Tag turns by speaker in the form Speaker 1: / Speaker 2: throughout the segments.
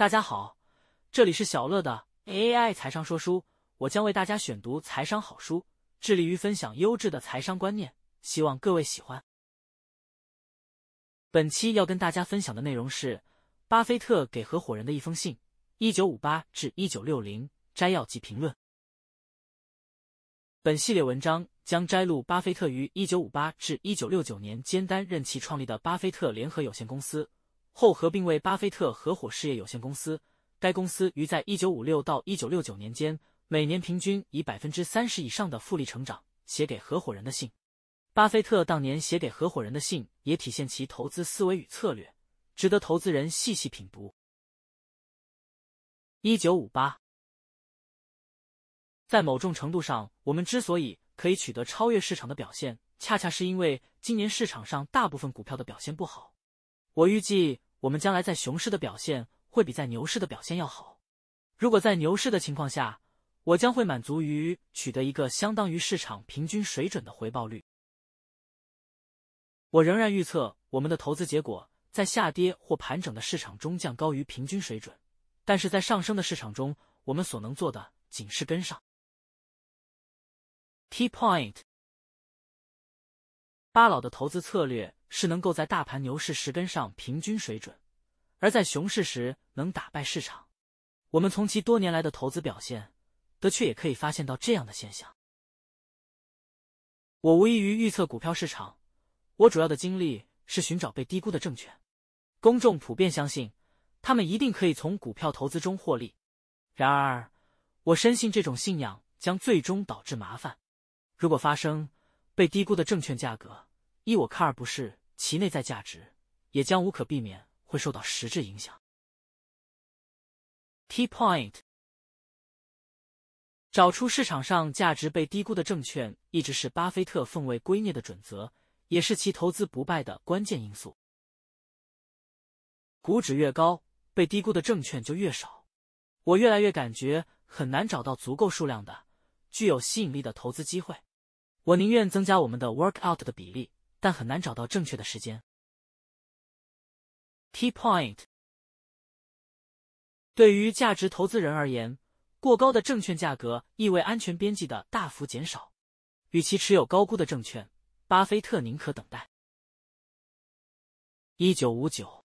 Speaker 1: 大家好，这里是小乐的 AI 财商说书，我将为大家选读财商好书，致力于分享优质的财商观念，希望各位喜欢。本期要跟大家分享的内容是巴菲特给合伙人的一封信（一九五八至一九六零）摘要及评论。本系列文章将摘录巴菲特于一九五八至一九六九年间担任其创立的巴菲特联合有限公司。后合并为巴菲特合伙事业有限公司。该公司于在1956到1969年间，每年平均以百分之三十以上的复利成长。写给合伙人的信，巴菲特当年写给合伙人的信，也体现其投资思维与策略，值得投资人细细品读。1958，在某种程度上，我们之所以可以取得超越市场的表现，恰恰是因为今年市场上大部分股票的表现不好。我预计。我们将来在熊市的表现会比在牛市的表现要好。如果在牛市的情况下，我将会满足于取得一个相当于市场平均水准的回报率。我仍然预测我们的投资结果在下跌或盘整的市场中将高于平均水准，但是在上升的市场中，我们所能做的仅是跟上。Key point：巴老的投资策略。是能够在大盘牛市时跟上平均水准，而在熊市时能打败市场。我们从其多年来的投资表现，的确也可以发现到这样的现象。我无异于预测股票市场，我主要的精力是寻找被低估的证券。公众普遍相信，他们一定可以从股票投资中获利。然而，我深信这种信仰将最终导致麻烦。如果发生被低估的证券价格，依我看而不是。其内在价值也将无可避免会受到实质影响。Key point：找出市场上价值被低估的证券，一直是巴菲特奉为圭臬的准则，也是其投资不败的关键因素。股指越高，被低估的证券就越少。我越来越感觉很难找到足够数量的具有吸引力的投资机会。我宁愿增加我们的 workout 的比例。但很难找到正确的时间。Key point：对于价值投资人而言，过高的证券价格意味安全边际的大幅减少。与其持有高估的证券，巴菲特宁可等待。一九五九，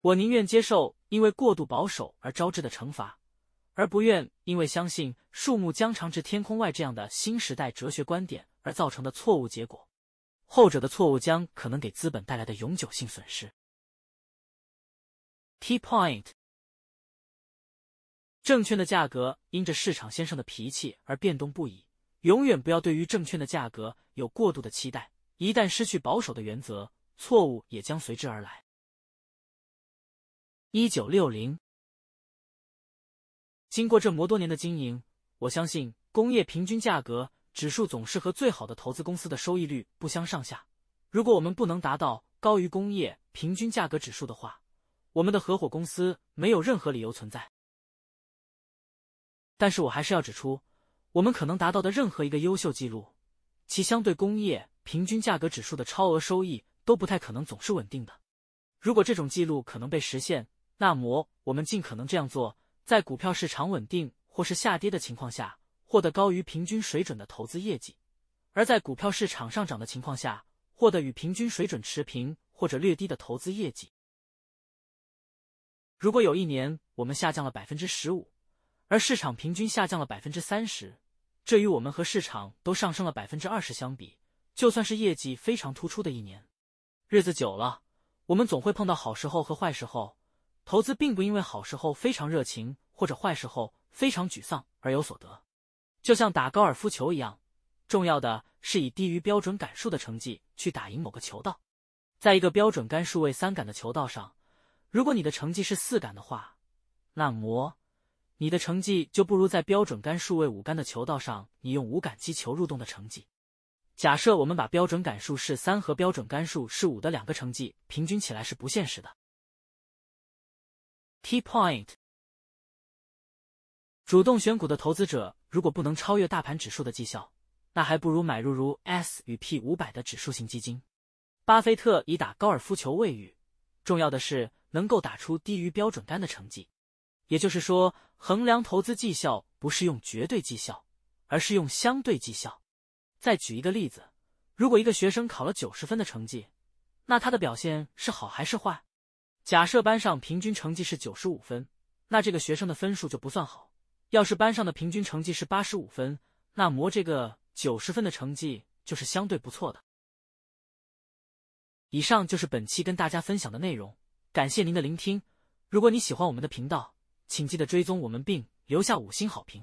Speaker 1: 我宁愿接受因为过度保守而招致的惩罚，而不愿因为相信树木将长至天空外这样的新时代哲学观点。而造成的错误结果，后者的错误将可能给资本带来的永久性损失。Key point：证券的价格因着市场先生的脾气而变动不已，永远不要对于证券的价格有过度的期待。一旦失去保守的原则，错误也将随之而来。一九六零，经过这么多年的经营，我相信工业平均价格。指数总是和最好的投资公司的收益率不相上下。如果我们不能达到高于工业平均价格指数的话，我们的合伙公司没有任何理由存在。但是我还是要指出，我们可能达到的任何一个优秀记录，其相对工业平均价格指数的超额收益都不太可能总是稳定的。如果这种记录可能被实现，那么我们尽可能这样做，在股票市场稳定或是下跌的情况下。获得高于平均水准的投资业绩，而在股票市场上涨的情况下，获得与平均水准持平或者略低的投资业绩。如果有一年我们下降了百分之十五，而市场平均下降了百分之三十，这与我们和市场都上升了百分之二十相比，就算是业绩非常突出的一年。日子久了，我们总会碰到好时候和坏时候。投资并不因为好时候非常热情，或者坏时候非常沮丧而有所得。就像打高尔夫球一样，重要的是以低于标准杆数的成绩去打赢某个球道。在一个标准杆数为三杆的球道上，如果你的成绩是四杆的话，那么你的成绩就不如在标准杆数为五杆的球道上你用五杆击球入洞的成绩。假设我们把标准杆数是三和标准杆数是五的两个成绩平均起来是不现实的。Key point。主动选股的投资者，如果不能超越大盘指数的绩效，那还不如买入如 S 与 P 五百的指数型基金。巴菲特以打高尔夫球为喻，重要的是能够打出低于标准杆的成绩。也就是说，衡量投资绩效不是用绝对绩效，而是用相对绩效。再举一个例子，如果一个学生考了九十分的成绩，那他的表现是好还是坏？假设班上平均成绩是九十五分，那这个学生的分数就不算好。要是班上的平均成绩是八十五分，那么这个九十分的成绩就是相对不错的。以上就是本期跟大家分享的内容，感谢您的聆听。如果你喜欢我们的频道，请记得追踪我们并留下五星好评。